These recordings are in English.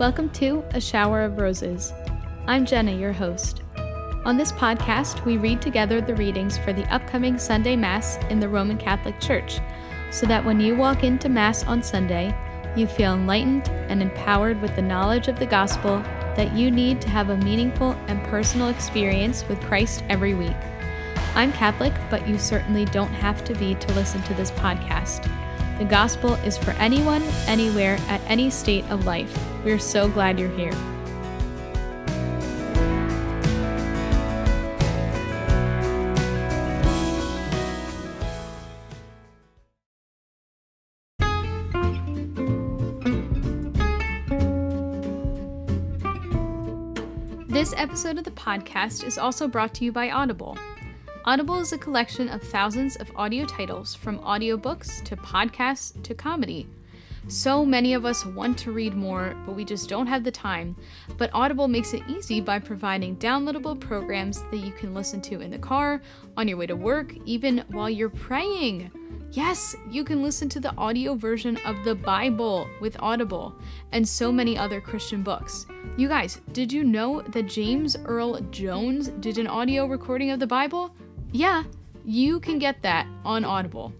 Welcome to A Shower of Roses. I'm Jenna, your host. On this podcast, we read together the readings for the upcoming Sunday Mass in the Roman Catholic Church, so that when you walk into Mass on Sunday, you feel enlightened and empowered with the knowledge of the gospel that you need to have a meaningful and personal experience with Christ every week. I'm Catholic, but you certainly don't have to be to listen to this podcast. The gospel is for anyone, anywhere, at any state of life. We're so glad you're here. This episode of the podcast is also brought to you by Audible. Audible is a collection of thousands of audio titles, from audiobooks to podcasts to comedy. So many of us want to read more, but we just don't have the time. But Audible makes it easy by providing downloadable programs that you can listen to in the car, on your way to work, even while you're praying. Yes, you can listen to the audio version of the Bible with Audible and so many other Christian books. You guys, did you know that James Earl Jones did an audio recording of the Bible? Yeah, you can get that on Audible.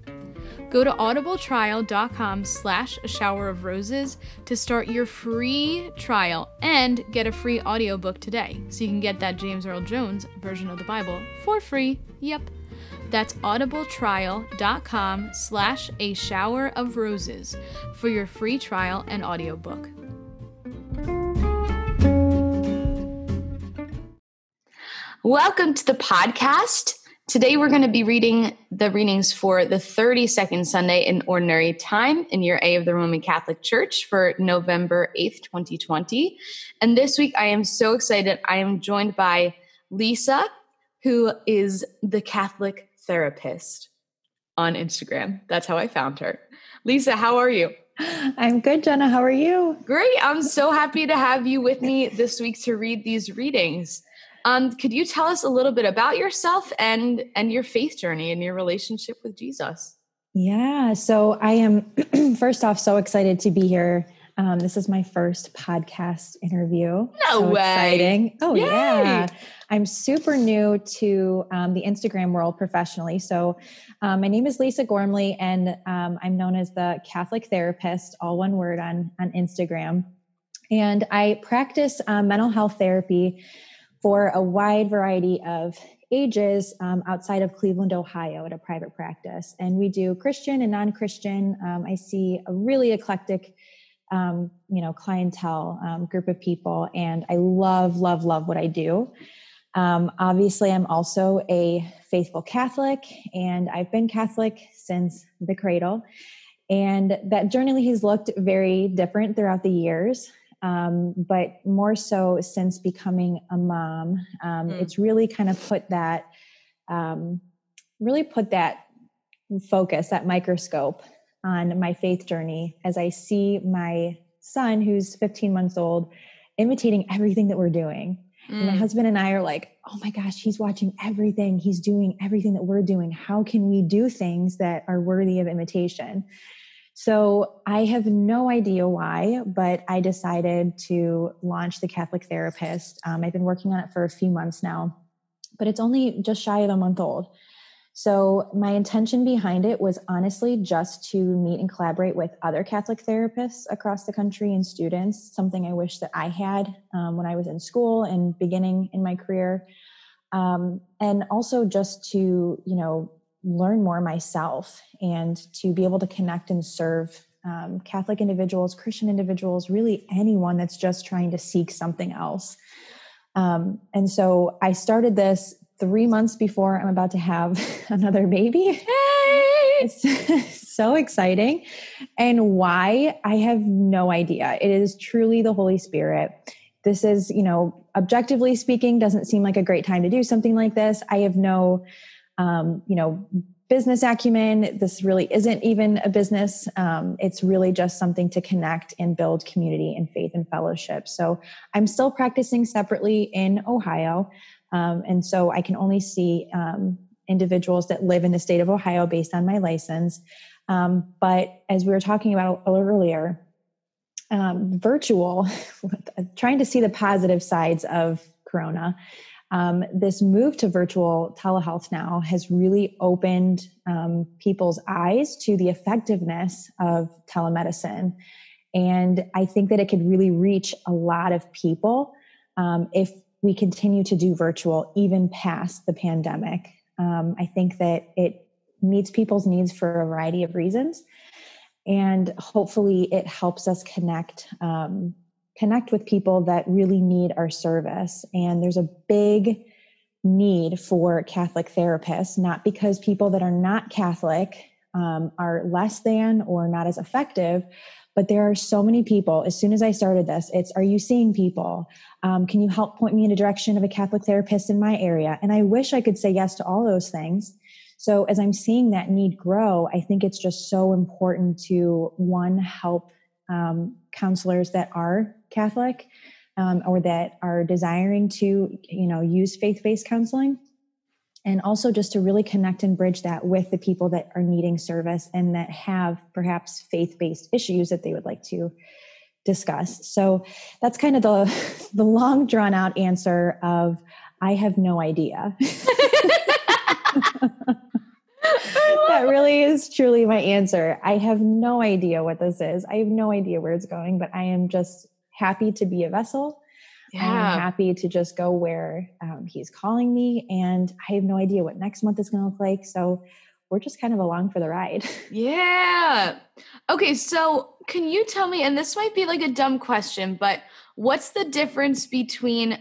Go to audibletrial.com slash a shower of roses to start your free trial and get a free audiobook today. So you can get that James Earl Jones version of the Bible for free. Yep. That's audibletrial.com slash a shower of roses for your free trial and audiobook. Welcome to the podcast. Today we're going to be reading the readings for the 32nd Sunday in Ordinary Time in Year A of the Roman Catholic Church for November 8th, 2020. And this week I am so excited. I am joined by Lisa, who is the Catholic therapist on Instagram. That's how I found her. Lisa, how are you? I'm good, Jenna. How are you? Great. I'm so happy to have you with me this week to read these readings. Um, could you tell us a little bit about yourself and and your faith journey and your relationship with Jesus? Yeah, so I am first off so excited to be here. Um, this is my first podcast interview. No so way! Exciting. Oh Yay. yeah, I'm super new to um, the Instagram world professionally. So um, my name is Lisa Gormley, and um, I'm known as the Catholic therapist, all one word on on Instagram. And I practice uh, mental health therapy for a wide variety of ages um, outside of Cleveland, Ohio, at a private practice. And we do Christian and non Christian. Um, I see a really eclectic. Um, you know, clientele um, group of people, and I love, love, love what I do. Um, obviously, I'm also a faithful Catholic, and I've been Catholic since the cradle. And that journey has looked very different throughout the years um, but more so since becoming a mom, um, mm. it's really kind of put that, um, really put that focus, that microscope on my faith journey as I see my son, who's 15 months old, imitating everything that we're doing. Mm. And my mm. husband and I are like, oh my gosh, he's watching everything. He's doing everything that we're doing. How can we do things that are worthy of imitation? So I have no idea why, but I decided to launch the Catholic Therapist. Um, I've been working on it for a few months now, but it's only just shy of a month old. So my intention behind it was honestly just to meet and collaborate with other Catholic therapists across the country and students, something I wish that I had um, when I was in school and beginning in my career. Um, and also just to, you know, learn more myself and to be able to connect and serve um, Catholic individuals, Christian individuals, really anyone that's just trying to seek something else. Um, and so I started this three months before I'm about to have another baby. Hey! It's so exciting. And why? I have no idea. It is truly the Holy Spirit. This is, you know, objectively speaking, doesn't seem like a great time to do something like this. I have no um, you know, business acumen. This really isn't even a business. Um, it's really just something to connect and build community and faith and fellowship. So I'm still practicing separately in Ohio. Um, and so I can only see um, individuals that live in the state of Ohio based on my license. Um, but as we were talking about earlier, um, virtual, trying to see the positive sides of Corona. Um, this move to virtual telehealth now has really opened um, people's eyes to the effectiveness of telemedicine. And I think that it could really reach a lot of people um, if we continue to do virtual even past the pandemic. Um, I think that it meets people's needs for a variety of reasons. And hopefully it helps us connect um, connect with people that really need our service. And there's a big need for Catholic therapists, not because people that are not Catholic um, are less than or not as effective, but there are so many people. As soon as I started this, it's Are you seeing people? Um, can you help point me in a direction of a Catholic therapist in my area? And I wish I could say yes to all those things. So as I'm seeing that need grow, I think it's just so important to one, help um, counselors that are Catholic um, or that are desiring to, you know, use faith-based counseling. And also just to really connect and bridge that with the people that are needing service and that have perhaps faith-based issues that they would like to discuss. So that's kind of the the long drawn out answer of i have no idea. That really is truly my answer. I have no idea what this is. I have no idea where it's going but i am just happy to be a vessel yeah. I'm happy to just go where um, he's calling me. And I have no idea what next month is going to look like. So we're just kind of along for the ride. Yeah. Okay. So can you tell me, and this might be like a dumb question, but what's the difference between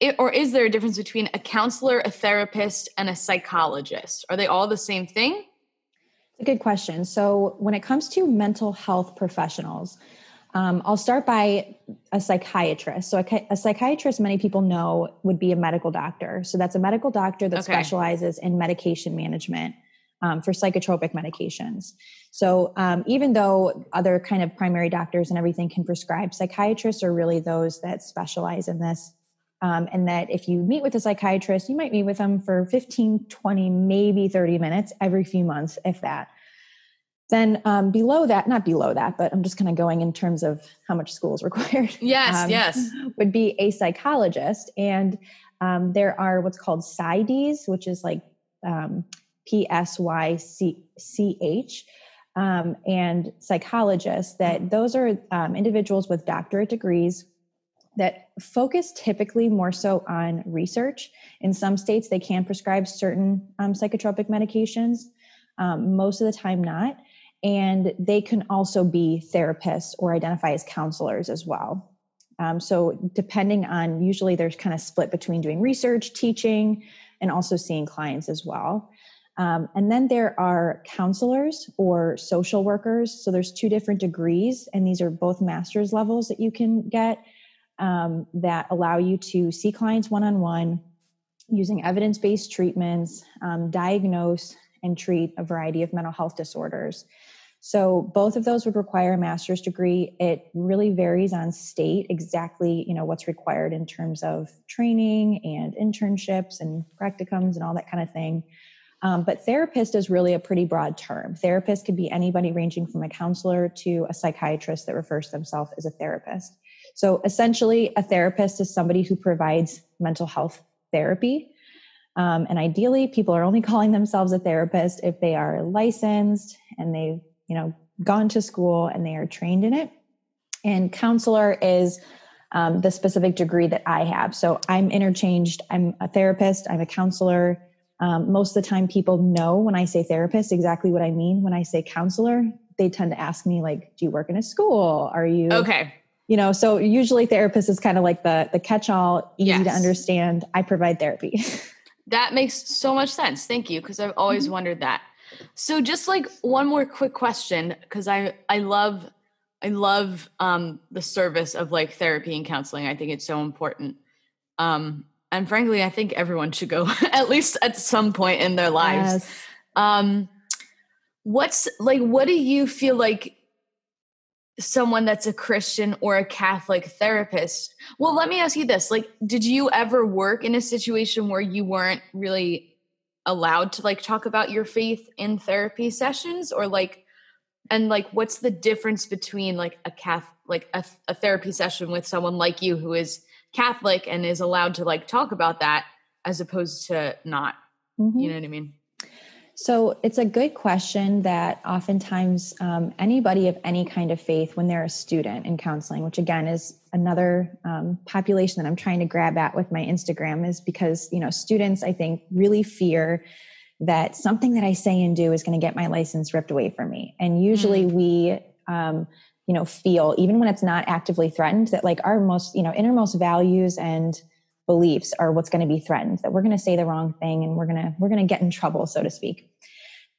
it, or is there a difference between a counselor, a therapist, and a psychologist? Are they all the same thing? It's a good question. So, when it comes to mental health professionals, um, I'll start by a psychiatrist. So, a, a, psychiatrist, many people know, would be a medical doctor. So, that's a medical doctor that okay. specializes in medication management um, for psychotropic medications. So, um, even though other kind of primary doctors and everything can prescribe, psychiatrists are really those that specialize in this. Um, and that if you meet with a psychiatrist, you might meet with them for 15, 20, maybe 30 minutes every few months, if that. Then um, below that, not below that, but I'm just kind of going in terms of how much school is required. Yes, um, yes. Would be a psychologist. And um, there are what's called PsyDs, which is like um, P S Y C C H. Um, and psychologists that those are um, individuals with doctorate degrees that focus typically more so on research. In some states, they can prescribe certain um, psychotropic medications, um, most of the time, not and they can also be therapists or identify as counselors as well. Um, so, depending on, usually there's kind of split between doing research, teaching, and also seeing clients as well. Um, and then there are counselors or social workers. So, there's two different degrees, and these are both master's levels that you can get um, that allow you to see clients one on one using evidence based treatments, um, diagnose and treat a variety of mental health disorders. So both of those would require a master's degree. It really varies on state exactly, you know, what's required in terms of training and internships and practicums and all that kind of thing. Um, but therapist is really a pretty broad term. Therapist could be anybody ranging from a counselor to a psychiatrist that refers to themselves as a therapist. So essentially, a therapist is somebody who provides mental health therapy. Um, and ideally, people are only calling themselves a therapist if they are licensed and they've you know gone to school and they are trained in it. And counselor is um, the specific degree that i have. So i'm interchanged. I'm a therapist. I'm a counselor. Um, most of the time people know when i say therapist exactly what i mean. When i say counselor they tend to ask me like do you work in a school? Are you okay. You know so usually therapist is kind of like the the catch-all easy yes. to understand. I provide therapy. That makes so much sense. Thank you because i've always mm-hmm. wondered that so just like one more quick question because I I love I love um the service of like therapy and counseling. I think it's so important. Um and frankly, I think everyone should go at least at some point in their lives. Yes. Um what's like what do you feel like someone that's a Christian or a Catholic therapist? Well, let me ask you this. Like did you ever work in a situation where you weren't really allowed to like talk about your faith in therapy sessions or like and like what's the difference between like a cath like a, a therapy session with someone like you who is catholic and is allowed to like talk about that as opposed to not mm-hmm. you know what i mean so it's a good question that oftentimes um, anybody of any kind of faith, when they're a student in counseling, which again is another um, population that I'm trying to grab at with my Instagram, is because you know students I think really fear that something that I say and do is going to get my license ripped away from me, and usually mm. we. Um, you know feel even when it's not actively threatened that like our most you know innermost values and beliefs are what's going to be threatened that we're going to say the wrong thing and we're going to we're going to get in trouble so to speak.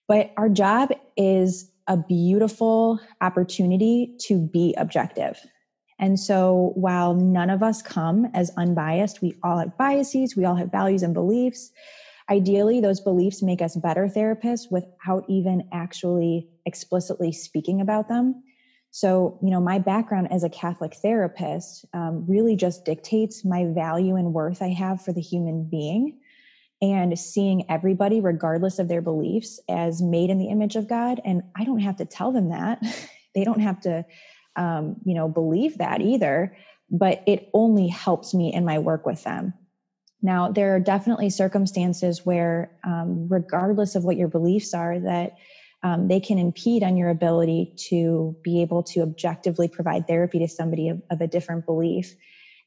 But our job is a beautiful opportunity to be objective. And so while none of us come as unbiased we all have biases we all have values and beliefs ideally those beliefs make us better therapists without even actually explicitly speaking about them so, you know, my background as a Catholic therapist um, really just dictates my value and worth I have for the human being and seeing everybody, regardless of their beliefs, as made in the image of God. And I don't have to tell them that. they don't have to, um, you know, believe that either, but it only helps me in my work with them. Now, there are definitely circumstances where, um, regardless of what your beliefs are, that um, they can impede on your ability to be able to objectively provide therapy to somebody of, of a different belief.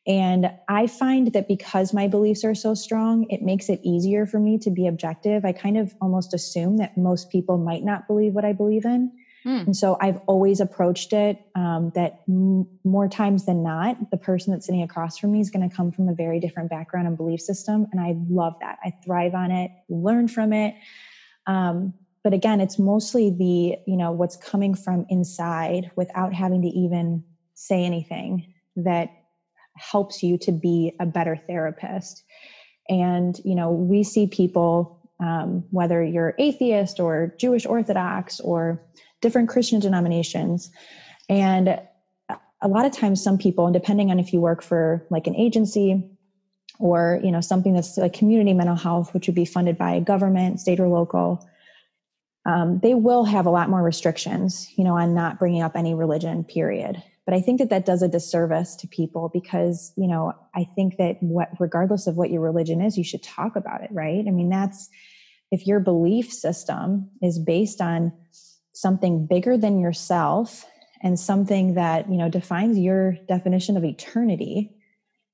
And I find that because my beliefs are so strong, it makes it easier for me to be objective. I kind of almost assume that most people might not believe what I believe in. Mm. And so I've always approached it um, that m- more times than not, the person that's sitting across from me is going to come from a very different background and belief system. And I love that. I thrive on it, learn from it. Um, but again it's mostly the you know what's coming from inside without having to even say anything that helps you to be a better therapist. And you know we see people um, whether you're atheist or jewish orthodox or different christian denominations. And a lot of times some people and depending on if you work for like an agency or you know something that's like community mental health which would be funded by government state or local um, they will have a lot more restrictions, you know, on not bringing up any religion, period. But I think that that does a disservice to people because, you know, I think that what, regardless of what your religion is, you should talk about it, right? I mean, that's if your belief system is based on something bigger than yourself and something that, you know, defines your definition of eternity,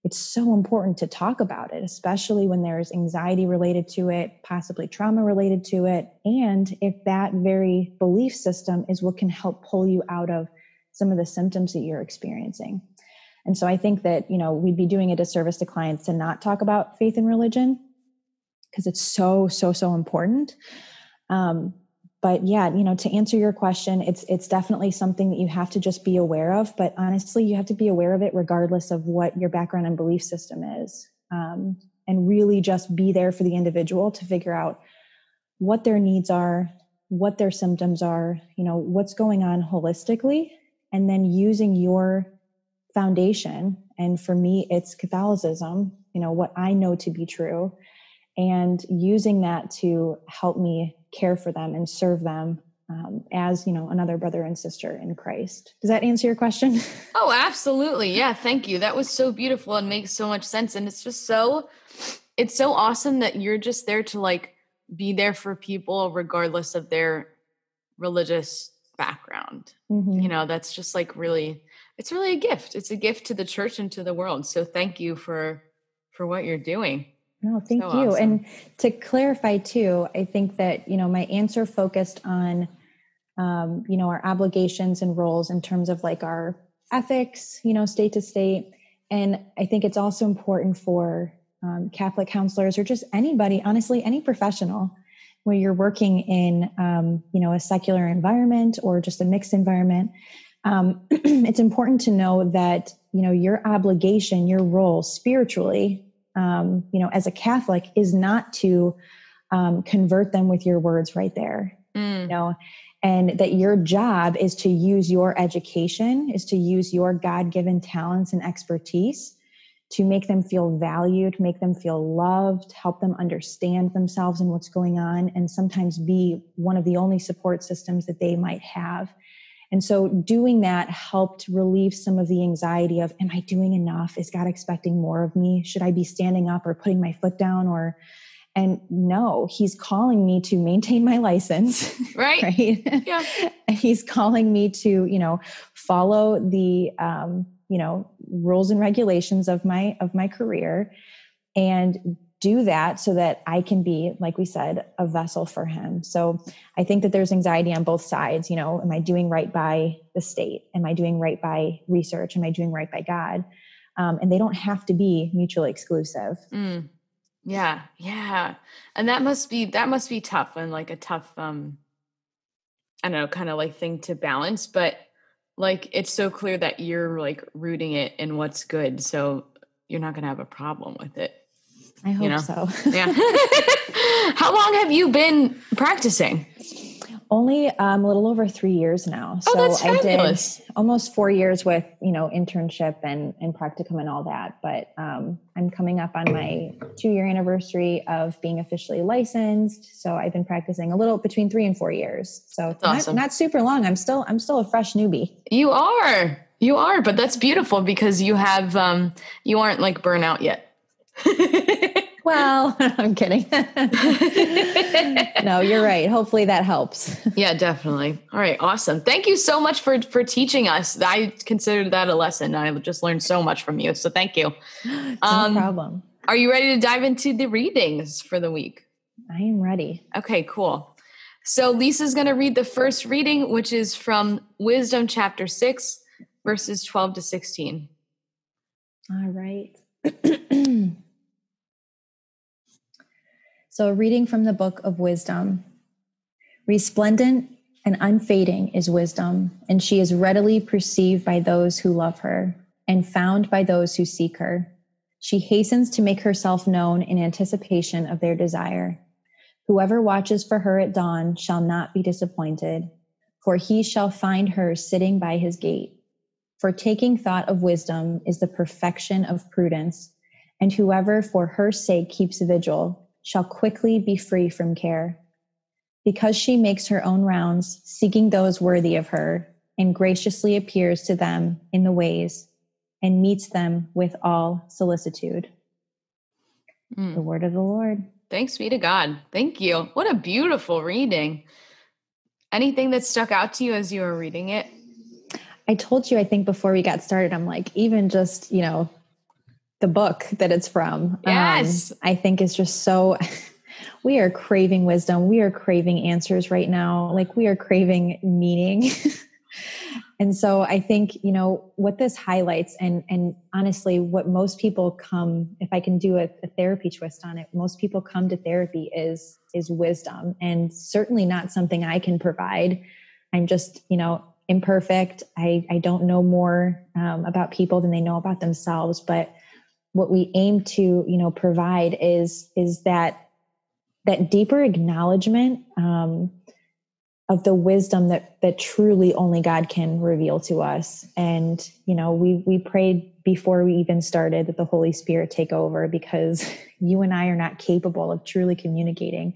it's so important to talk about it, especially when there's anxiety related to it, possibly trauma related to it. And if that very belief system is what can help pull you out of some of the symptoms that you're experiencing. And so I think that, you know, we'd be doing a disservice to clients to not talk about faith and religion because it's so, so, so important. Um, but yeah you know to answer your question it's it's definitely something that you have to just be aware of. But honestly you have to be aware of it regardless of what your background and belief system is um, and really just be there for the individual to figure out what their needs are what their symptoms are you know what's going on holistically and then using your foundation. And for me it's catholicism you know what i know to be true and using that to help me care for them and serve them um, as you know another brother and sister in christ. Does that answer your question? Oh absolutely. Yeah thank you. That was so beautiful and makes so much sense. And it's just so it's so awesome that you're just there to like be there for people regardless of their religious background. Mm-hmm. you know that's just like really it's really a gift. It's a gift to the church and to the world. So thank you for for what you're doing no, thank so you. Awesome. And to clarify too, I think that, you know, my answer focused on, um, you know, our obligations and roles in terms of like our ethics, you know, state to state. And I think it's also important for um, Catholic counselors or just anybody, honestly, any professional where you're working in, um, you know, a secular environment or just a mixed environment. Um, it's important to know that, you know, your obligation, your role spiritually um, you know, as a Catholic, is not to um, convert them with your words right there. Mm. You know, and that your job is to use your education, is to use your God given talents and expertise to make them feel valued, make them feel loved, help them understand themselves and what's going on, and sometimes be one of the only support systems that they might have. And so doing that helped relieve some of the anxiety of, am I doing enough? Is God expecting more of me? Should I be standing up or putting my foot down or, and no, he's calling me to maintain my license. Right. right. Yeah. he's calling me to, you know, follow the, um, you know, rules and regulations of my, of my career and do that so that I can be, like we said, a vessel for him. So I think that there's anxiety on both sides. You know, am I doing right by the state? Am I doing right by research? Am I doing right by God? Um, and they don't have to be mutually exclusive. Mm. Yeah, yeah, and that must be that must be tough and like a tough, um, I don't know, kind of like thing to balance. But like, it's so clear that you're like rooting it in what's good, so you're not going to have a problem with it. I hope You know? so. Yeah. How long have you been practicing? Only um, a little over three years now. Oh, that's I fabulous. did almost four years with you know internship and and practicum and all that. But um, I'm coming up on my two year anniversary of being officially licensed. So I've been practicing a little between three and four years. So not, awesome. not super long. I'm still I'm still a fresh newbie. You are. You are, but that's beautiful because you have um you aren't like burnout yet. Well, I'm kidding. no, you're right. Hopefully that helps. yeah, definitely. All right, awesome. Thank you so much for for teaching us. I considered that a lesson. I just learned so much from you. So thank you. no Um, problem. Are you ready to dive into the readings for the week? I am ready. Okay, cool. So Lisa's going to read the first reading, which is from Wisdom chapter 6, verses 12 to 16. All right. so, reading from the book of wisdom Resplendent and unfading is wisdom, and she is readily perceived by those who love her and found by those who seek her. She hastens to make herself known in anticipation of their desire. Whoever watches for her at dawn shall not be disappointed, for he shall find her sitting by his gate. For taking thought of wisdom is the perfection of prudence, and whoever for her sake keeps vigil shall quickly be free from care. Because she makes her own rounds, seeking those worthy of her, and graciously appears to them in the ways, and meets them with all solicitude. Mm. The word of the Lord. Thanks be to God. Thank you. What a beautiful reading. Anything that stuck out to you as you were reading it? I told you, I think before we got started, I'm like, even just, you know, the book that it's from, Yes. um, I think is just so, we are craving wisdom. We are craving answers right now. Like we are craving meaning. and so I think, you know, what this highlights and, and honestly, what most people come, if I can do a, a therapy twist on it, most people come to therapy is, is wisdom and certainly not something I can provide. I'm just, you know, imperfect. I, I don't know more um, about people than they know about themselves. But what we aim to, you know, provide is is that that deeper acknowledgement um, of the wisdom that that truly only God can reveal to us. And you know, we we prayed before we even started that the Holy Spirit take over because you and I are not capable of truly communicating.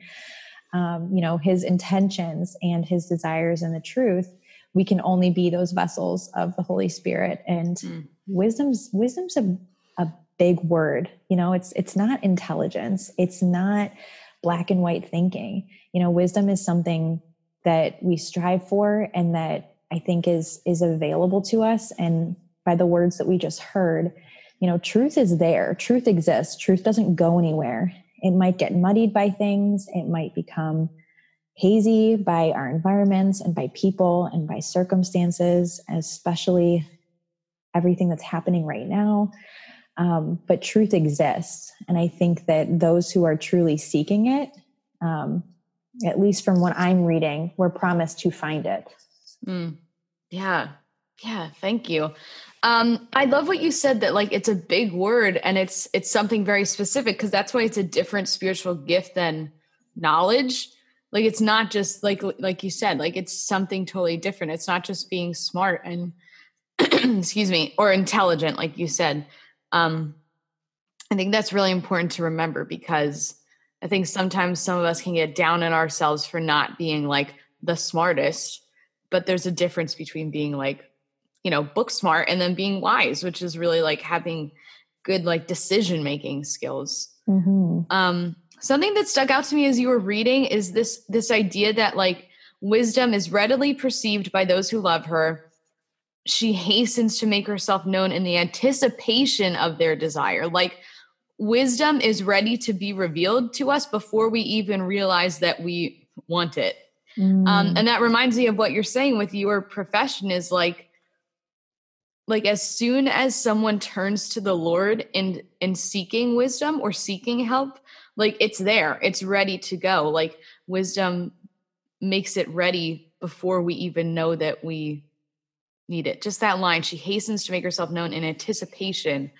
Um, you know his intentions and his desires and the truth we can only be those vessels of the holy spirit and Mm. wisdom's wisdom's a, a big word you know it's it's not intelligence it's not black and white thinking. You know wisdom is something that we strive for and that i think is is available to us. And by the words that we just heard you know truth is there truth exists truth doesn't go anywhere. It might get muddied by things it might become hazy by our environments and by people and by circumstances, especially everything that's happening right now. Um, but truth exists. And I think that those who are truly seeking it, um, at least from what I'm reading, we're promised to find it. Mm. Yeah. Yeah, thank you. Um, I love what you said that like it's a big word and it's it's something very specific because that's why it's a different spiritual gift than knowledge. Like it's not just like like you said, like it's something totally different. It's not just being smart and excuse me, or intelligent, like you said. Um, I think that's really important to remember because I think sometimes some of us can get down on ourselves for not being like the smartest, but there's a difference between being like, you know, book smart and then being wise, which is really like having good like decision making skills. Mm-hmm. Um, something that stuck out to me as you were reading is this this idea that like wisdom is readily perceived by those who love her she hastens to make herself known in the anticipation of their desire. Like wisdom is ready to be revealed to us before we even realize that we want it. Mm. um, and that reminds me of what you're saying with your profession is like like as soon as someone turns to the lord in in seeking wisdom or seeking help like it's there it's ready to go. Like wisdom makes it ready before we even know that we need it just that line she hastens to make herself known in anticipation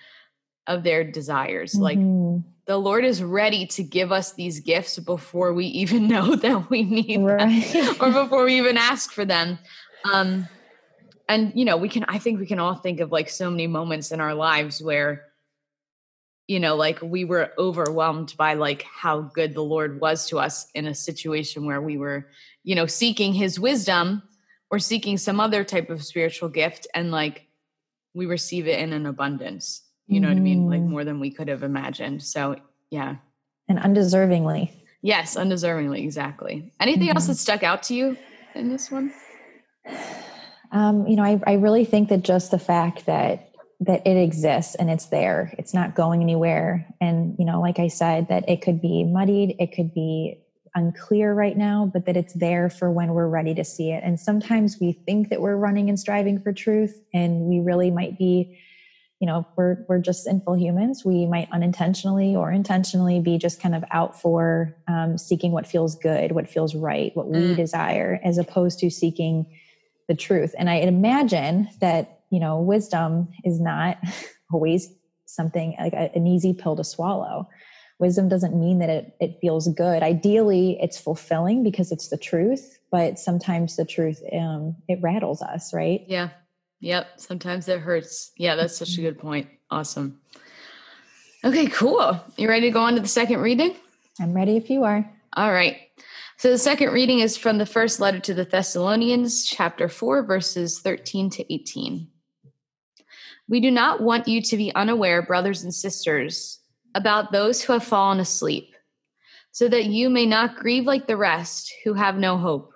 of their desires mm-hmm. like the lord is ready to give us these gifts before we even know that we need right. them or before we even ask for them um and you know we can i think we can all think of like so many moments in our lives where you know like we were overwhelmed by like how good the lord was to us in a situation where we were you know seeking his wisdom or seeking some other type of spiritual gift and like we receive it in an abundance you know mm. what i mean like mm. more than we could have imagined so yeah and undeservingly yes undeservingly exactly anything mm. else mm-hmm. that stuck out to you in this one um, you know I, I really think that just the fact that that it exists and it's there it's not going anywhere and you know like i said that it could be muddied it could be unclear right now but that it's there for when we're ready to see it and sometimes we think that we're running and striving for truth and we really might be you know we're we're just sinful humans we might unintentionally or intentionally be just kind of out for um, seeking what feels good what feels right what we mm. desire as opposed to seeking the truth and i imagine that you know, wisdom is not always something like a, an easy pill to swallow. Wisdom doesn't mean that it, it feels good. Ideally, it's fulfilling because it's the truth, but sometimes the truth, um, it rattles us, right? Yeah. Yep. Sometimes it hurts. Yeah, that's such a good point. Awesome. Okay, cool. You ready to go on to the second reading? I'm ready if you are. All right. So the second reading is from the first letter to the Thessalonians, chapter 4, verses 13 to 18. We do not want you to be unaware, brothers and sisters, about those who have fallen asleep, so that you may not grieve like the rest who have no hope.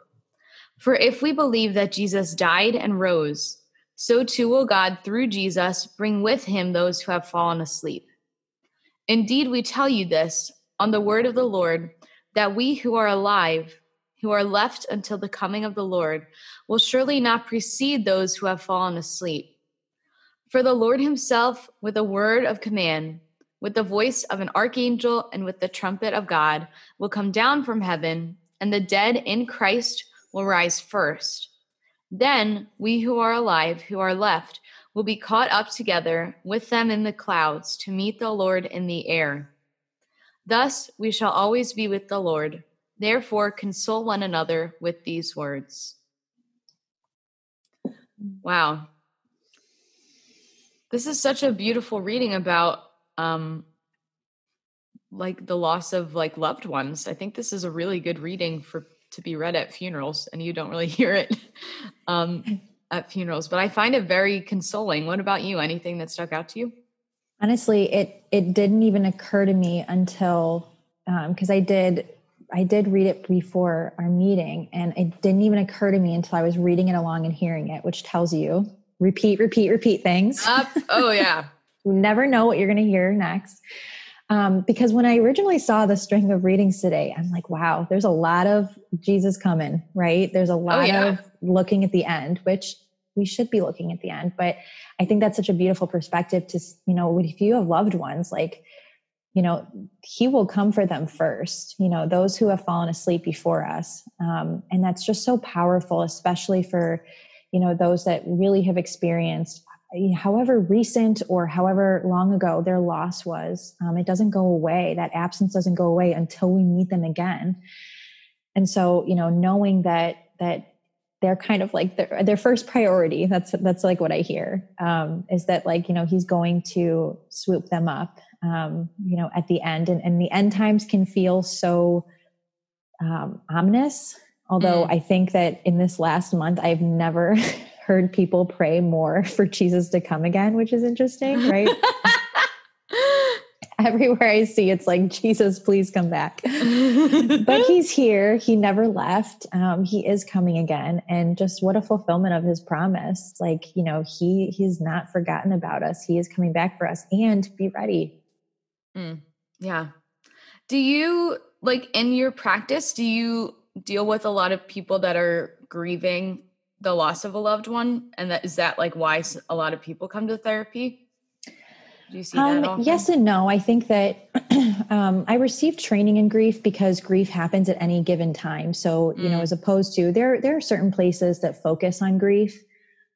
For if we believe that Jesus died and rose, so too will God, through Jesus, bring with him those who have fallen asleep. Indeed, we tell you this on the word of the Lord, that we who are alive, who are left until the coming of the Lord, will surely not precede those who have fallen asleep. For the Lord himself, with a word of command, with the voice of an archangel, and with the trumpet of God, will come down from heaven, and the dead in Christ will rise first. Then we who are alive, who are left, will be caught up together with them in the clouds to meet the Lord in the air. Thus we shall always be with the Lord. Therefore, console one another with these words. Wow. This is such a beautiful reading about um like the loss of like loved ones. I think this is a really good reading for to be read at funerals and you don't really hear it um at funerals, but I find it very consoling. What about you? Anything that stuck out to you? Honestly, it it didn't even occur to me until um because I did I did read it before our meeting and it didn't even occur to me until I was reading it along and hearing it, which tells you repeat, repeat, repeat things. Up. Oh, yeah. You never know what you're going to hear next. Um, because when I originally saw the string of readings today, I'm like, wow, there's a lot of Jesus coming, right? There's a oh, lot oh, yeah. of looking at the end, which we should be looking at the end. But I think that's such a beautiful perspective to, you know, if you have loved ones, like, you know, he will come for them first, you know, those who have fallen asleep before us. Um, and that's just so powerful, especially for, you know those that really have experienced however recent or however long ago their loss was um, it doesn't go away that absence doesn't go away until we meet them again and so you know knowing that that they're kind of like their, their first priority that's that's like what i hear um, is that like you know he's going to swoop them up um, you know, at the end. And, and the end times can feel so um, ominous. Although mm. I think that in this last month, I've never heard people pray more for Jesus to come again, which is interesting, right? Everywhere I see, it's like, Jesus, please come back. but he's here. He never left. Um, he is coming again. And just what a fulfillment of his promise. Like, you know, he he's not forgotten about us. He is coming back for us and be ready. Mm, yeah. Do you like in your practice, do you deal with a lot of people that are grieving the loss of a loved one? And that is that like why a lot of people come to therapy? Do you see um, that? Yes and no. I think that um, I received training in grief because grief happens at any given time. So, you mm. know, as opposed to there, there are certain places that focus on grief.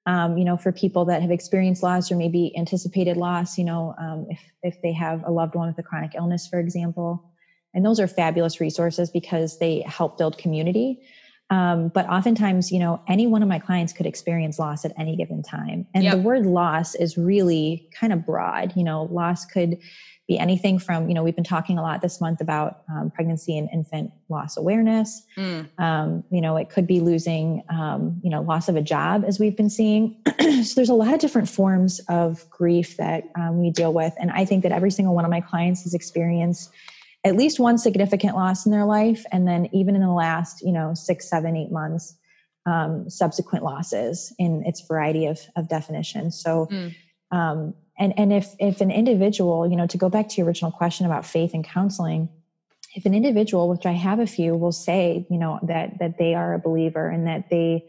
Um, you know, for people that have experienced loss or maybe anticipated loss, you know, um, if if they have a loved one with a chronic illness, for example, and those are fabulous resources because they help build community. Um, but oftentimes, you know, any one of my clients could experience loss at any given time. And yep. the word loss is really kind of broad. You know, loss could be anything from, you know, we've been talking a lot this month about um, pregnancy and infant loss awareness. Mm. Um, you know, it could be losing, um, you know, loss of a job, as we've been seeing. so there's a lot of different forms of grief that um, we deal with. And I think that every single one of my clients has experienced at least one significant loss in their life and then even in the last you know six seven eight months um, subsequent losses in its variety of, of definitions so mm. um, and and if if an individual you know to go back to your original question about faith and counseling if an individual which i have a few will say you know that that they are a believer and that they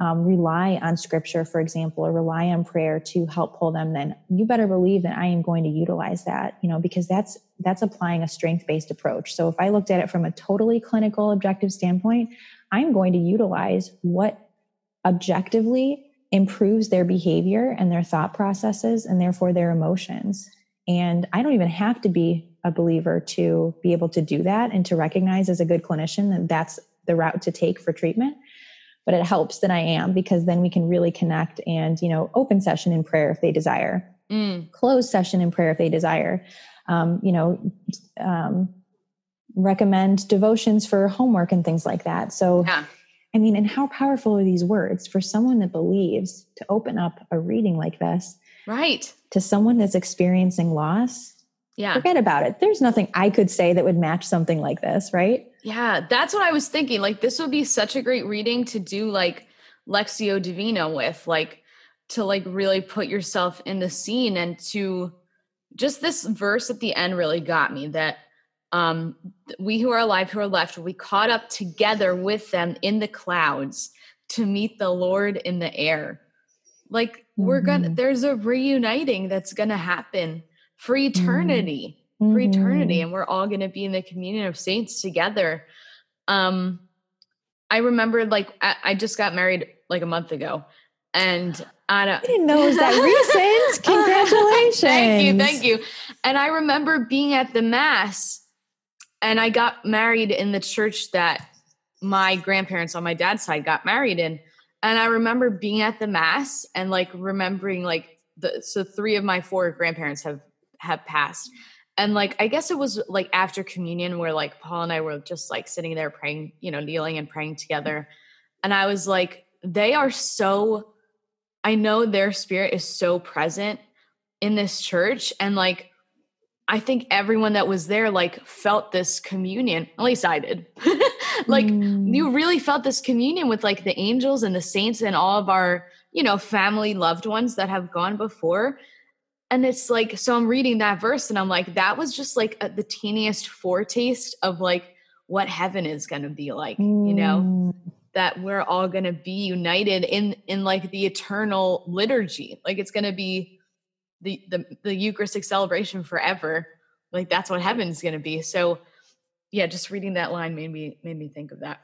um, rely on scripture, for example, or rely on prayer to help pull them, then you better believe that I am going to utilize that, you know, because that's that's applying a strength-based approach. So if I looked at it from a totally clinical, objective standpoint, I'm going to utilize what objectively improves their behavior and their thought processes and therefore their emotions. And I don't even have to be a believer to be able to do that and to recognize as a good clinician that that's the route to take for treatment but it helps that I am because then we can really connect and, you know, open session in prayer if they desire, mm. closed session in prayer if they desire, um, you know, um, recommend devotions for homework and things like that. So, yeah. I mean, and how powerful are these words for someone that believes to open up a reading like this? Right. To someone that's experiencing loss. Yeah. Forget about it. There's nothing I could say that would match something like this, right? Yeah, that's what I was thinking. Like this would be such a great reading to do like Lectio Divina with, like to like really put yourself in the scene and to just this verse at the end really got me that um we who are alive who are left we caught up together with them in the clouds to meet the Lord in the air. Like mm-hmm. we're gonna mm-hmm. there's a reuniting that's gonna happen for mm-hmm. eternity. Mm-hmm mm-hmm. for eternity and we're all going to be in the communion of saints together um i remember like I, I, just got married like a month ago and I, don't, I didn't know it was that recent. Congratulations. thank you. Thank you. And I remember being at the mass and I got married in the church that my grandparents on my dad's side got married in. And I remember being at the mass and like remembering like the so three of my four grandparents have have passed and like i guess it was like after communion where like paul and i were just like sitting there praying you know kneeling and praying together. And i was like they are so i know their spirit is so present in this church. And like i think everyone that was there like felt this communion. At least i did. Like mm. you really felt this communion with like the angels and the saints and all of our you know family loved ones that have gone before and it's like so i'm reading that verse and i'm like that was just like a, the teeniest foretaste of like what heaven is going to be like mm. you know mm. that we're all going to be united in in like the eternal liturgy like it's going to be the, the the eucharistic celebration forever like that's what heaven's going to be so yeah just reading that line made me made me think of that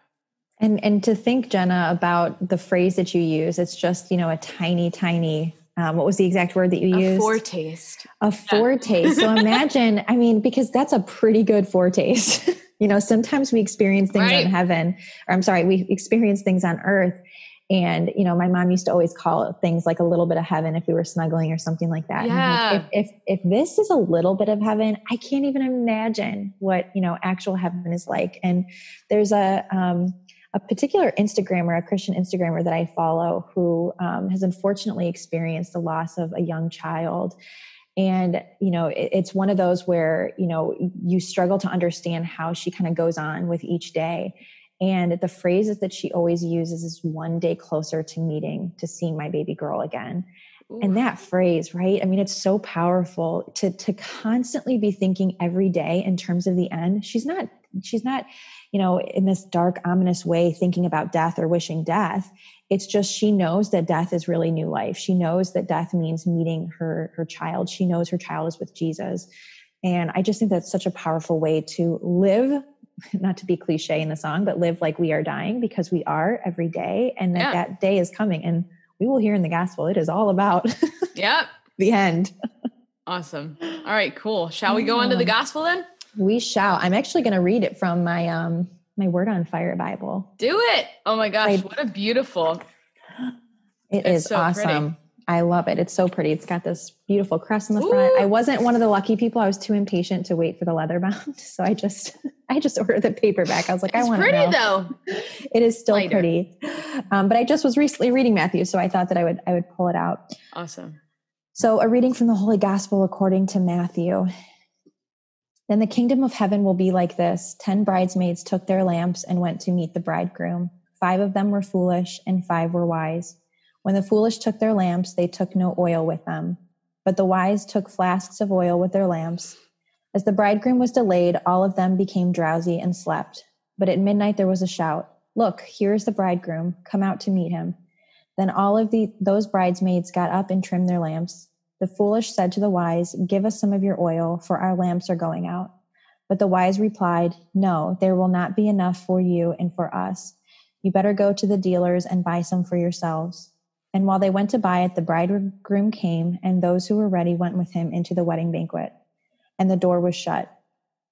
and and to think jenna about the phrase that you use it's just you know a tiny tiny um, what was the exact word that you a used? Foretaste. A foretaste. so imagine, I mean, because that's a pretty good foretaste. you know, sometimes we experience things right. on heaven, or I'm sorry, we experience things on earth, And, you know, my mom used to always call things like a little bit of heaven if we were snuggling or something like that. Yeah. Like, if, if, if this is a little bit of heaven, I can't even imagine what, you know, actual heaven is like. And there's a, um, a particular Instagrammer, a Christian Instagrammer that I follow, who um, has unfortunately experienced the loss of a young child. And, you know, it, it's one of those where, you know, you struggle to understand how she kind of goes on with each day. And the phrases that she always uses is one day closer to meeting, to seeing my baby girl again. Ooh. And that phrase, right? I mean, it's so powerful to to constantly be thinking every day in terms of the end. She's not, she's not, you know, in this dark, ominous way thinking about death or wishing death. It's just she knows that death is really new life. She knows that death means meeting her her child. She knows her child is with Jesus. And I just think that's such a powerful way to live not to be cliche in the song, but live like we are dying because we are every day and that yeah. that day is coming. And we will hear in the gospel, it is all about yep. the end. Awesome. All right, cool. Shall we go on to the gospel then? We shall. I'm actually going to read it from my um my Word on Fire Bible. Do it. Oh my gosh, I, what a beautiful. It it's is so awesome. Pretty. I love it. It's so pretty. It's got this beautiful crest in the Ooh. front. I wasn't one of the lucky people. I was too impatient to wait for the leather bound, so I just I just ordered the paperback. I was like, it's I want It's pretty know. though. It is still Lighter. pretty, um, but I just was recently reading Matthew, so I thought that I would I would pull it out. Awesome. So a reading from the Holy Gospel according to Matthew. Then the kingdom of heaven will be like this: Ten bridesmaids took their lamps and went to meet the bridegroom. Five of them were foolish, and five were wise. When the foolish took their lamps, they took no oil with them. But the wise took flasks of oil with their lamps. As the bridegroom was delayed, all of them became drowsy and slept. But at midnight there was a shout Look, here is the bridegroom. Come out to meet him. Then all of the, those bridesmaids got up and trimmed their lamps. The foolish said to the wise, Give us some of your oil, for our lamps are going out. But the wise replied, No, there will not be enough for you and for us. You better go to the dealers and buy some for yourselves. And while they went to buy it, the bridegroom came, and those who were ready went with him into the wedding banquet. And the door was shut.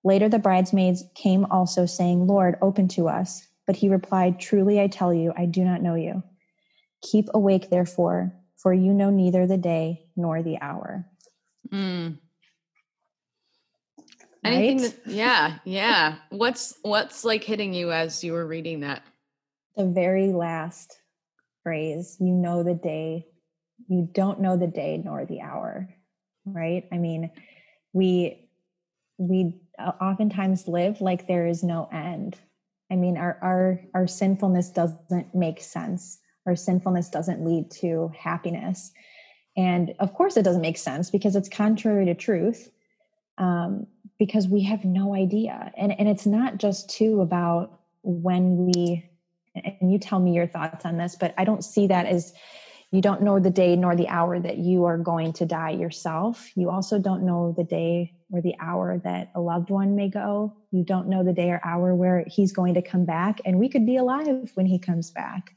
Later, the bridesmaids came also, saying, Lord, open to us. But he replied, Truly I tell you, I do not know you. Keep awake, therefore, for you know neither the day nor the hour. Mm. Anything right? that, yeah, yeah. What's what's like hitting you as you were reading that? The very last phrase you know the day you don't know the day nor the hour right i mean we we oftentimes live like there is no end i mean our our our sinfulness doesn't make sense our sinfulness doesn't lead to happiness and of course it doesn't make sense because it's contrary to truth um, because we have no idea and and it's not just too about when we and you tell me your thoughts on this, but I don't see that as you don't know the day nor the hour that you are going to die yourself. You also don't know the day or the hour that a loved one may go. You don't know the day or hour where he's going to come back, and we could be alive when he comes back.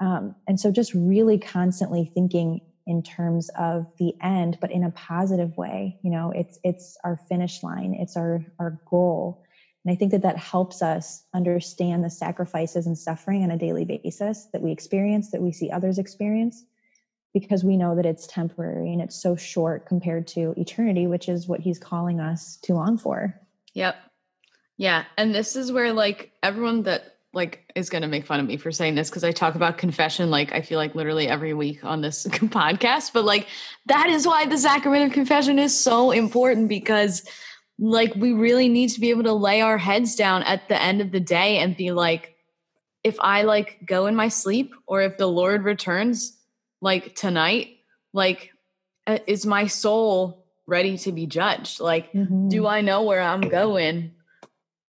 Um, and so, just really constantly thinking in terms of the end, but in a positive way. You know, it's it's our finish line, it's our our goal. And I think that that helps us understand the sacrifices and suffering on a daily basis that we experience, that we see others experience, because we know that it's temporary and it's so short compared to eternity, which is what he's calling us to long for. Yep. Yeah. And this is where, like, everyone that like is going to make fun of me for saying this because I talk about confession like I feel like literally every week on this podcast but like that is why the sacrament of confession is so important because like we really need to be able to lay our heads down at the end of the day and be like if i like go in my sleep or if the lord returns like tonight like uh, is my soul ready to be judged like mm-hmm. do i know where i'm going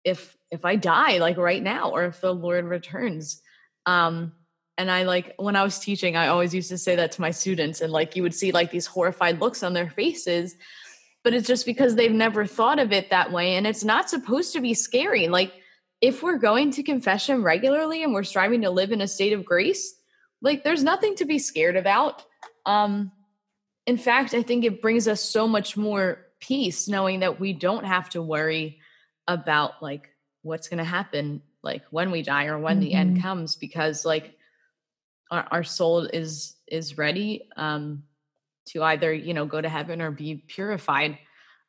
if if i die like right now or if the lord returns um and i like when i was teaching i always used to say that to my students and like you would see like these horrified looks on their faces but it's just because they've never thought of it that way. And it's not supposed to be scary. Like, if we're going to confession regularly and we're striving to live in a state of grace, like, there's nothing to be scared about. Um, in fact, I think it brings us so much more peace knowing that we don't have to worry about like what's going to happen like when we die or when mm-hmm. the end mm-hmm. comes because like our, our soul is is ready um, to either you know go to heaven or be purified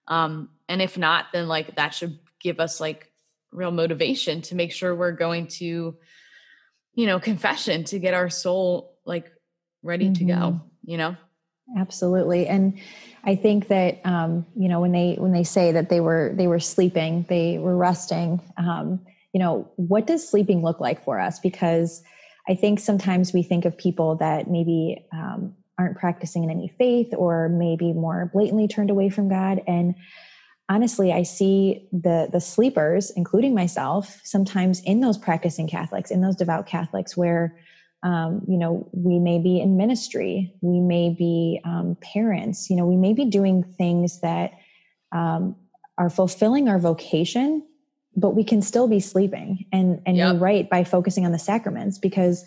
um, and if not then like that should give us like real motivation to make sure we're going to you know confession to get our soul like ready mm-hmm. to go mm-hmm. you know absolutely and i think that um you know when they when they say that they were they were sleeping they were resting um you know what does sleeping look like for us? Because i think sometimes we think of people that maybe um, aren't practicing in any faith or maybe more blatantly turned away from god. And honestly i see the the sleepers including myself sometimes in those practicing catholics in those devout catholics where um, you know we may be in ministry we may be um, parents you know we may be doing things that um, are fulfilling our vocation but we can still be sleeping and and yep. you're right by focusing on the sacraments because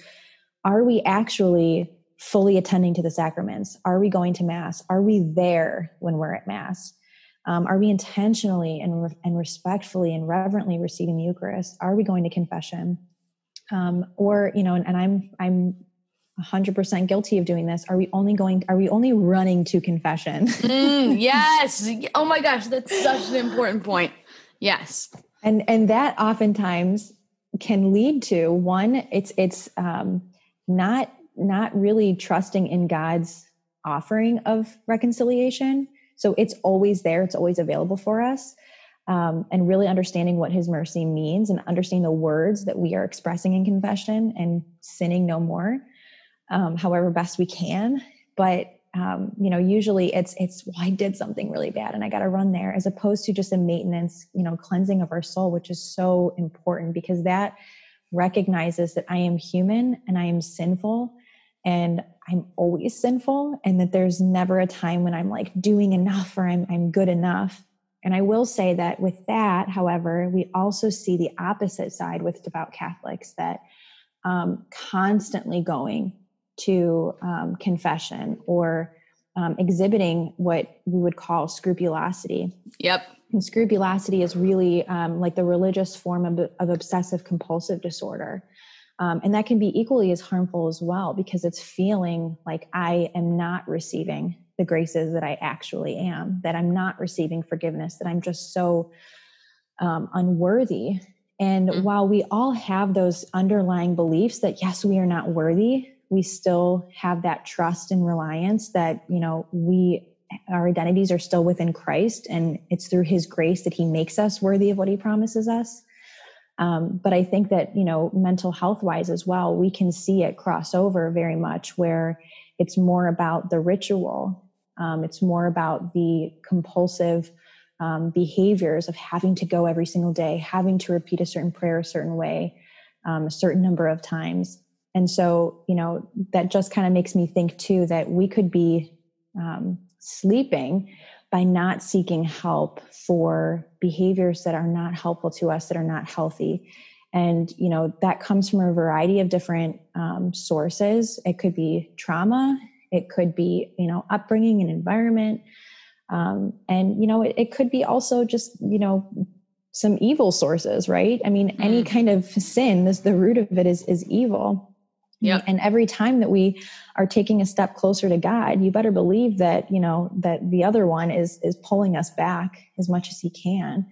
are we actually fully attending to the sacraments are we going to mass are we there when we're at mass um, are we intentionally and, re- and respectfully and reverently receiving the Eucharist? Are we going to confession? Um, or you know, and, and I'm I'm 100% guilty of doing this. Are we only going? Are we only running to confession? mm, yes. Oh my gosh, that's such an important point. Yes. And and that oftentimes can lead to one. It's it's um, not not really trusting in God's offering of reconciliation so it's always there, it's always available for us. Um, and really understanding what his mercy means and understanding the words that we are expressing in confession and sinning no more, um, however best we can. But um, you know, usually it's it's well, I did something really bad and I got to run there, as opposed to just a maintenance, you know, cleansing of our soul, which is so important because that recognizes that I am human and I am sinful and I'm always sinful and that there's never a time when I'm like doing enough or I'm, I'm good enough. And I will say that with that, however, we also see the opposite side with devout Catholics that um, constantly going to um, confession or um, exhibiting what we would call scrupulosity. Yep. And scrupulosity is really um, like the religious form of, of obsessive compulsive disorder. Um, and that can be equally as harmful as well because it's feeling like I am not receiving the graces that I actually am, that I'm not receiving forgiveness, that I'm just so um, unworthy. And mm-hmm. while we all have those underlying beliefs that, yes, we are not worthy, we still have that trust and reliance that, you know, we our identities are still within Christ and it's through his grace that he makes us worthy of what he promises us. Um, but I think that, you know, mental health wise as well, we can see it cross over very much where it's more about the ritual. Um, it's more about the compulsive um, behaviors of having to go every single day, having to repeat a certain prayer a certain way, um, a certain number of times. And so, you know, that just kind of makes me think too that we could be um, sleeping by not seeking help for behaviors that are not helpful to us that are not healthy and you know that comes from a variety of different um, sources it could be trauma it could be you know upbringing and environment um, and you know it, it, could be also just you know some evil sources right i mean mm. any kind of sin this the root of it is is evil yeah. And every time that we are taking a step closer to God, you better believe that, you know, that the other one is is pulling us back as much as he can.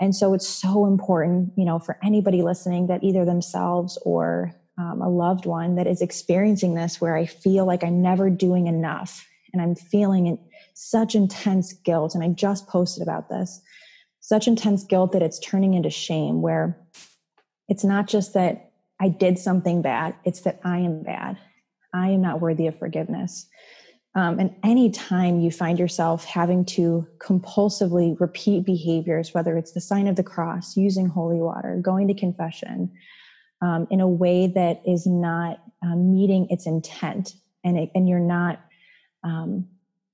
And so it's so important, you know, for anybody listening that either themselves or um, a loved one that is experiencing this where I feel like I'm never doing enough and I'm feeling such intense guilt. And I just posted about this such intense guilt that it's turning into shame, where it's not just that I did something bad. It's that I am bad. I am not worthy of forgiveness. Um, and anytime you find yourself having to compulsively repeat behaviors, whether it's the sign of the cross, using holy water, going to confession, um, in a way that is not um, meeting its intent, and it, and you're not um,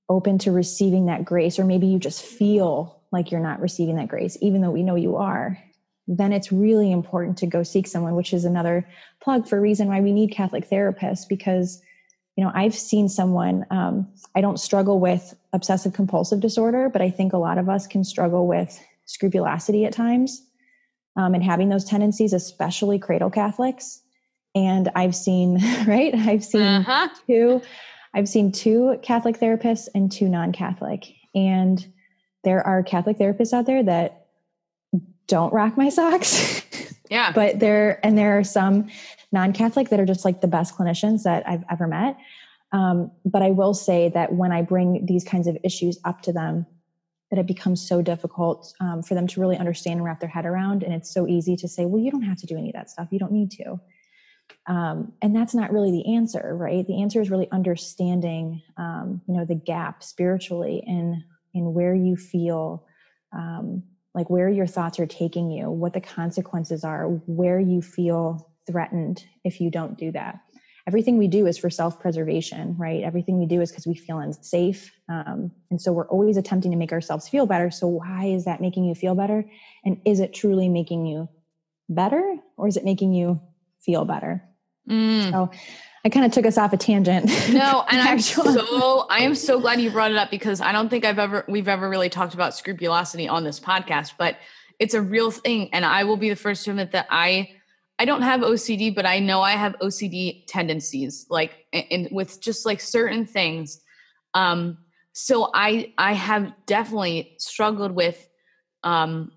open to receiving that grace, or maybe you just feel like you're not receiving that grace, even though we know you are then it's really important to go seek someone, which is another plug for reason why we need Catholic therapists because you know i've seen someone um, i don't struggle with obsessive compulsive disorder but i think a lot of us can struggle with scrupulosity at times um, and having those tendencies especially cradle catholics and I've seen, right? I've seen uh-huh. two, I've seen two Catholic therapists and two non Catholic. And there are Catholic therapists out there that don't rock my socks. Yeah. but there, and there are some non Catholic that are just like the best clinicians that I've ever met. Um, but I will say that when I bring these kinds of issues up to them, that it becomes so difficult um, for them to really understand and wrap their head around. And it's so easy to say, well, you don't have to do any of that stuff. You don't need to. Um, and that's not really the answer, right? The answer is really understanding, um, you know, the gap spiritually in in where you feel, um, like where your thoughts are taking you, what the consequences are, where you feel threatened if you don't do that. Everything we do is for self-preservation right? Everything we do is because we feel unsafe um, and so we're always attempting to make ourselves feel better. So why is that making you feel better? And is it truly making you better or is it making you feel better? Mm. so i kind of took us off a tangent. No and i'm so i am so glad you brought it up because i don't think i've ever we've ever really talked about scrupulosity on this podcast but it's a real thing and i will be the first to admit that i I don't have OCD, but I know I have OCD tendencies, like with just like certain things. Um, so I I have definitely struggled with um,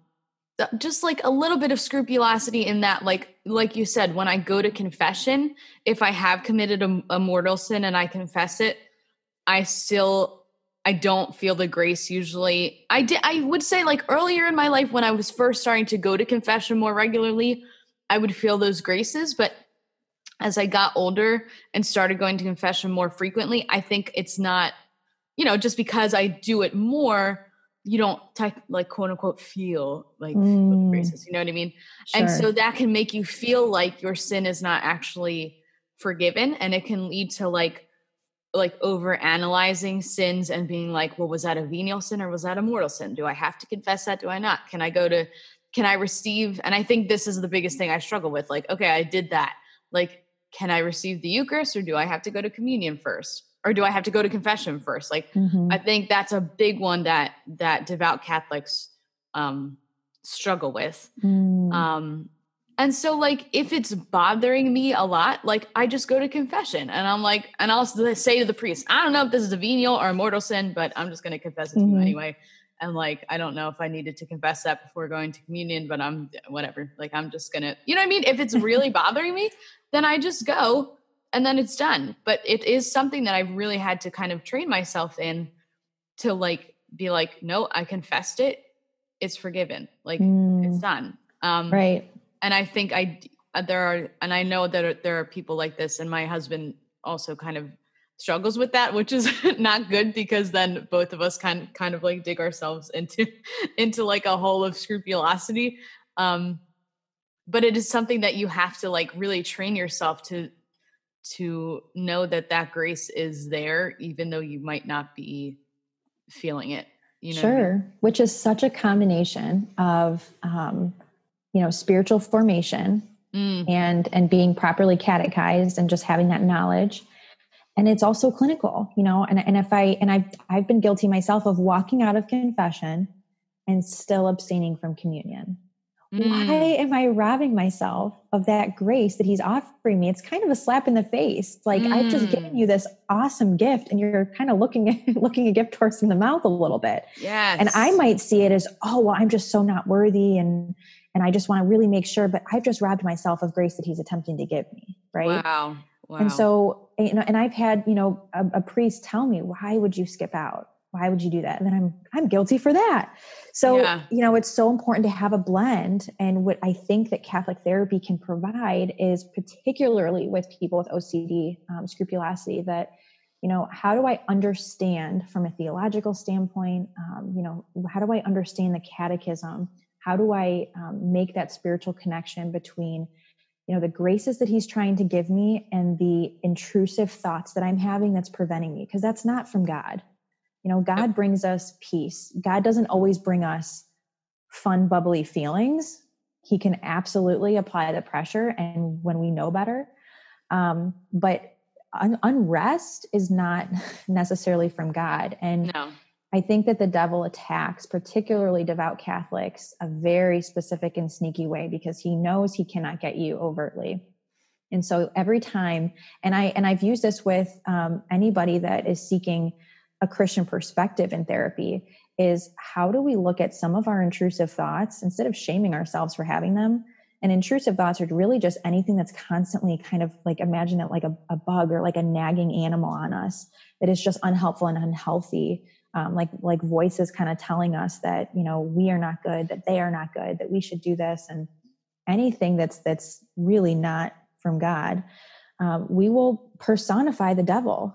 just like a little bit of scrupulosity in that, like like you said, when I go to confession, if I have committed a, a mortal sin and I confess it, I still I don't feel the grace usually. I did I would say like earlier in my life when I was first starting to go to confession more regularly, I would feel those graces, but as I got older and started going to confession more frequently, I think it's not, you know, just because I do it more, you don't type, like quote unquote feel like mm. graces. You know what I mean? Sure. And so that can make you feel like your sin is not actually forgiven, and it can lead to like like over analyzing sins and being like, well, was that a venial sin or was that a mortal sin? Do I have to confess that? Do I not? Can I go to can I receive? And I think this is the biggest thing I struggle with. Like, okay, I did that. Like, can I receive the Eucharist or do I have to go to communion first? Or do I have to go to confession first? Like, mm-hmm. I think that's a big one that that devout Catholics um, struggle with. Mm. Um, and so, like, if it's bothering me a lot, like, I just go to confession and I'm like, and I'll say to the priest, I don't know if this is a venial or a mortal sin, but I'm just going to confess it mm-hmm. you anyway and like i don't know if i needed to confess that before going to communion but i'm whatever like i'm just gonna you know what i mean? If it's really bothering me then i just go and then it's done. But it is something that i've really had to kind of train myself in to like be like no i confessed it. It's forgiven. Like mm. it's done. Um right. and i think i uh, there are and i know that there are people like this and my husband also kind of struggles with that which is not good because then both of us kind kind of like dig ourselves into into like a hole of scrupulosity um but it is something that you have to like really train yourself to to know that that grace is there even though you might not be feeling it you know sure I mean? which is such a combination of um you know spiritual formation mm. and and being properly catechized and just having that knowledge and it's also clinical you know and, and if i and i've i've been guilty myself of walking out of confession and still abstaining from communion mm. why am i robbing myself of that grace that he's offering me it's kind of a slap in the face like mm. i've just given you mm. this awesome gift and you're kind of looking at looking a gift horse in the mouth a little bit yeah and i might see it as oh well i'm just so not worthy and and i just want to really make sure but i've just robbed myself of grace that he's attempting to give me right wow Wow. And so, you know, and I've had, you know, a, a, priest tell me, why would you skip out? Why would you do that? And then I'm, I'm guilty for that. So, yeah. you know, it's so important to have a blend. And what I think that Catholic therapy can provide is particularly with people with OCD, um, scrupulosity, that, you know, how do I understand from a theological standpoint? Um, you know, how do I understand the catechism? How do I um, make that spiritual connection between you know the graces that he's trying to give me and the intrusive thoughts that i'm having that's preventing me because that's not from god. You know god brings us peace. God doesn't always bring us fun bubbly feelings. He can absolutely apply the pressure and when we know better. Um, but un- unrest is not necessarily from god. And no. I think that the devil attacks, particularly devout Catholics, a very specific and sneaky way because he knows he cannot get you overtly. and so every time and i and i've used this with um, anybody that is seeking a christian perspective in therapy is how do we look at some of our intrusive thoughts instead of shaming ourselves for having them and intrusive thoughts are really just anything that's constantly kind of like imagine it like a, a bug or like a nagging animal on us that is just unhelpful and unhealthy um, like like voices kind of telling us that you know we are not good that they are not good that we should do this and anything that's that's really not from god um, we will personify the devil.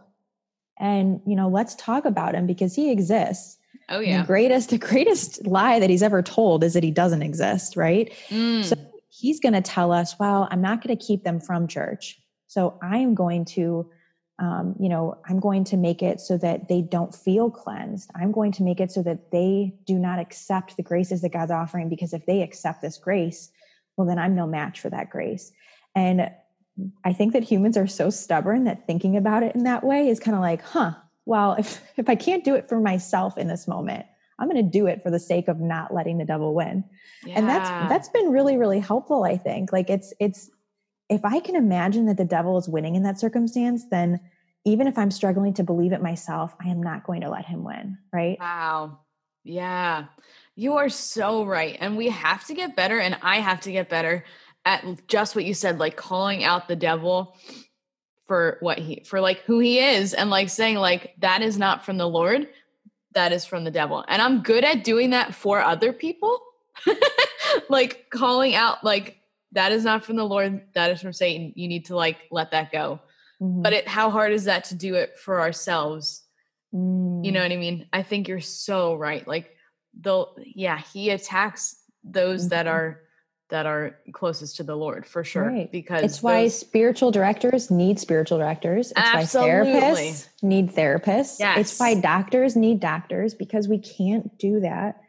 And you know let's talk about him because he exists. Oh yeah the greatest the greatest lie that he's ever told is that he doesn't exist right? Mm. so he's going to tell us well i'm not going to keep them from church. So i am going to um, you know, I'm going to make it so that they don't feel cleansed. I'm going to make it so that they do not accept the graces that God's offering because if they accept this grace, well, then I'm no match for that grace. And I think that humans are so stubborn that thinking about it in that way is kind of like, huh, well, if, if I can't do it for myself in this moment, I'm going to do it for the sake of not letting the devil win. Yeah. And that's that's been really really helpful I think. Like it's it's if I can imagine that the devil is winning in that circumstance, then even if I'm struggling to believe it myself, I am not going to let him win. Right. Wow. Yeah. You are so right. And we have to get better. And I have to get better at just what you said, like calling out the devil for what he, for like who he is and like saying, like, that is not from the Lord, that is from the devil. And I'm good at doing that for other people. like calling out, like, that is not from the Lord, that is from Satan. You need to like let that go. Mm-hmm. But it how hard is that to do it for ourselves? Mm. You know what I mean? I think you're so right. Like the yeah, he attacks those mm-hmm. that are that are closest to the Lord for sure. Right. Because it's those, why spiritual directors need spiritual directors. It's absolutely. why therapists need therapists. Yes. It's why doctors need doctors because we can't do that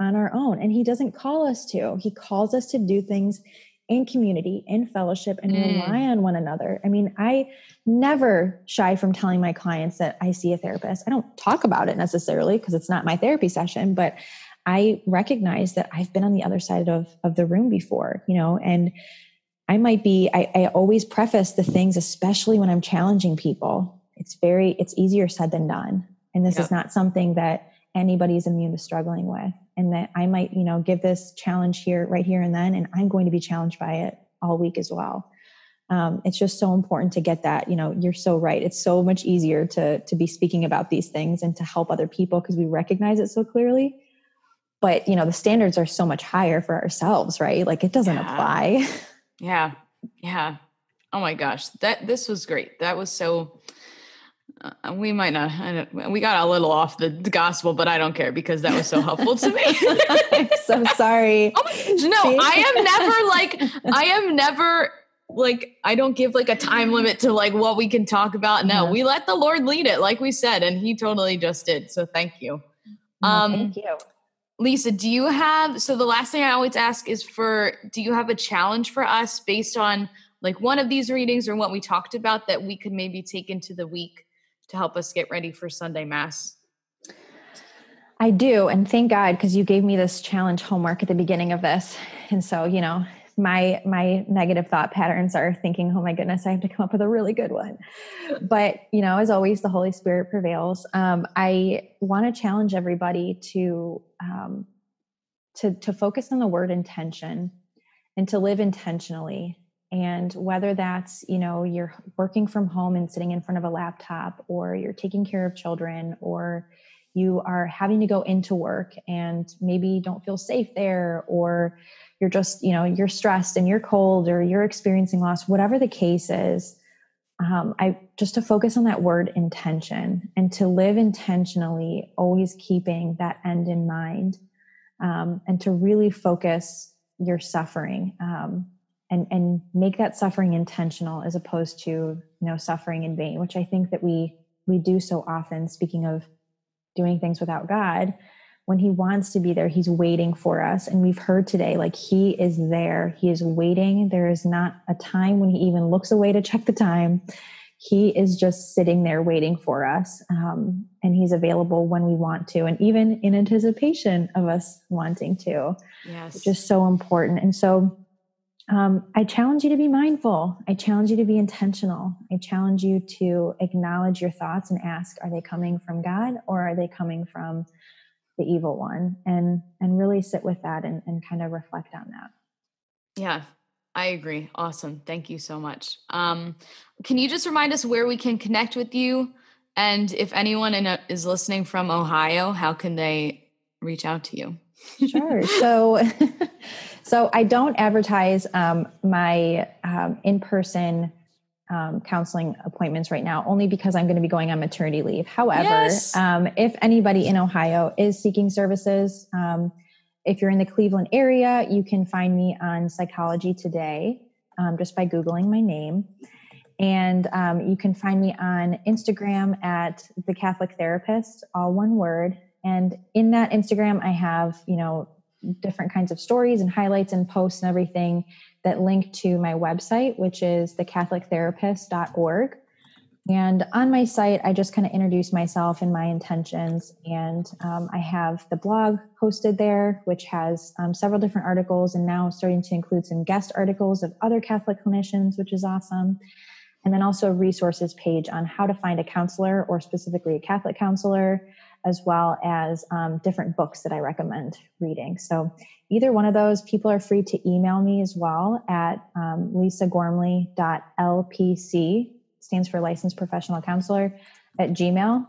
on our own. And he doesn't call us to. He calls us to do things in community, in fellowship, and mm. rely on one another. I mean, I never shy from telling my clients that I see a therapist. I don't talk about it necessarily because it's not my therapy session, but I recognize that I've been on the other side of, of the room before, you know, and I might be, I, I always preface the things, especially when I'm challenging people. It's very, it's easier said than done. And this is not something that anybody's immune to struggling with and that I might, you know, give this challenge here, right here and then, and I'm going to be challenged by it all week as well. Um, it's just so important to get that. You know, you're so right. It's so much easier to to be speaking about these things and to help other people because we recognize it so clearly. But you know, the standards are so much higher for ourselves, right? Like it doesn't yeah. apply. Yeah, yeah. Oh my gosh, that this was great. That was so we might not we got a little off the, gospel but i don't care because that was so helpful to me. I'm so sorry. Oh no i am never like i am never like i don't give like a time limit to like what we can talk about. No yeah. we let the lord lead it like we said and he totally just did so thank you. Um thank you. Lisa do you have so the last thing i always ask is for do you have a challenge for us based on like one of these readings or what we talked about that we could maybe take into the week to help us get ready for Sunday Mass? I do. And thank God, because you gave me this challenge homework at the beginning of this. And so, you know, my my negative thought patterns are thinking, oh my goodness, I have to come up with a really good one. But you know, as always, the Holy Spirit prevails. Um, I want to challenge everybody to um, to to focus on the word intention and to live intentionally and whether that's you know you're working from home and sitting in front of a laptop or you're taking care of children or you are having to go into work and maybe don't feel safe there or you're just you know you're stressed and you're cold or you're experiencing loss whatever the case is um, i just to focus on that word intention and to live intentionally always keeping that end in mind um, and to really focus your suffering um, and and make that suffering intentional as opposed to you know suffering in vain which i think that we we do so often speaking of doing things without god. When he wants to be there he's waiting for us. And we've heard today like he is there. He is waiting. There is not a time when he even looks away to check the time. He is just sitting there waiting for us um, and he's available when we want to and even in anticipation of us wanting to yes. just so important. And so um, I challenge you to be mindful. I challenge you to be intentional. I challenge you to acknowledge your thoughts and ask, are they coming from God or are they coming from the evil one? And and really sit with that and, and kind of reflect on that. Yeah, I agree. Awesome. Thank you so much. Um, can you just remind us where we can connect with you? And if anyone a, is listening from Ohio, how can they reach out to you? sure. So, so I don't advertise um, my um, in-person um, counseling appointments right now, only because I'm going to be going on maternity leave. However, yes. Um, if anybody in Ohio is seeking services, um, if you're in the Cleveland area, you can find me on Psychology Today um, just by Googling my name. And um, you can find me on Instagram at the Catholic Therapist, all one word. And in that Instagram, I have, you know, different kinds of stories and highlights and posts and everything that link to my website, which is thecatholictherapist.org. And on my site, I just kind of introduce myself and my intentions. And um, I have the blog posted there, which has um, several different articles and now starting to include some guest articles of other Catholic clinicians, which is awesome. And then also a resources page on how to find a counselor or specifically a Catholic counselor, as well as um, different books that I recommend reading. So either one of those, people are free to email me as well at um, lisagormley.lpc stands for licensed professional counselor at Gmail.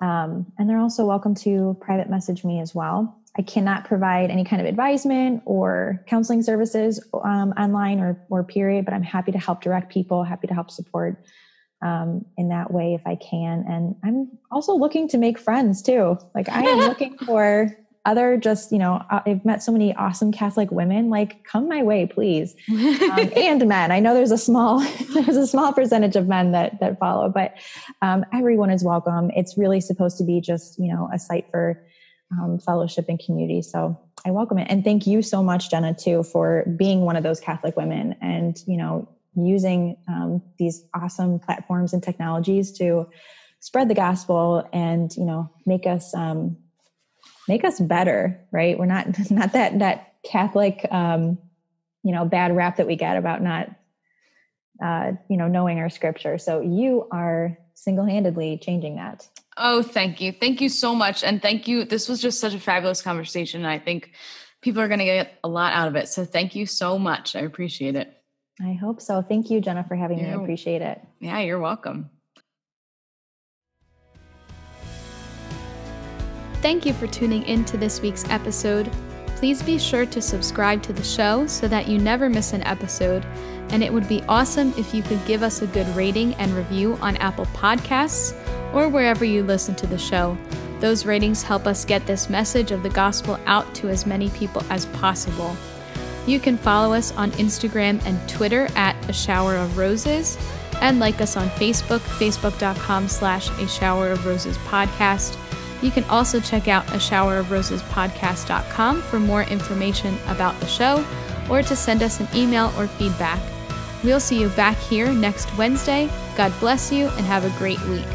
Um, and they're also welcome to private message me as well. I cannot provide any kind of advisement or counseling services um, online or, or period, but I'm happy to help direct people, happy to help support um, in that way if I can. And I'm also looking to make friends too. Like I am looking for other just you know uh, i've met so many awesome catholic women. Like come my way please. Um, and men. I know there's a small there's a small percentage of men that that follow but um, everyone is welcome. It's really supposed to be just you know a site for um, fellowship and community. So i welcome it. And thank you so much jenna too for being one of those catholic women and you know using um, these awesome platforms and technologies to spread the gospel and you know make us um, make us better, right? We're not not that that Catholic, um, you know, bad rap that we get about not, uh, you know, knowing our scripture. So you are single-handedly changing that. Oh, thank you, thank you so much, and thank you. This was just such a fabulous conversation. And I think people are going to get a lot out of it. So thank you so much. I appreciate it. I hope so. Thank you, Jenna, for having you're, me. I appreciate it. Yeah, you're welcome. Thank you for tuning in to this week's episode. Please be sure to subscribe to the show so that you never miss an episode. And it would be awesome if you could give us a good rating and review on Apple Podcasts or wherever you listen to the show. Those ratings help us get this message of the gospel out to as many people as possible. You can follow us on Instagram and Twitter at A Shower of Roses and like us on Facebook, facebook.com slash A Shower of Roses podcast. You can also check out a shower of roses podcast.com for more information about the show or to send us an email or feedback. We'll see you back here next Wednesday. God bless you and have a great week.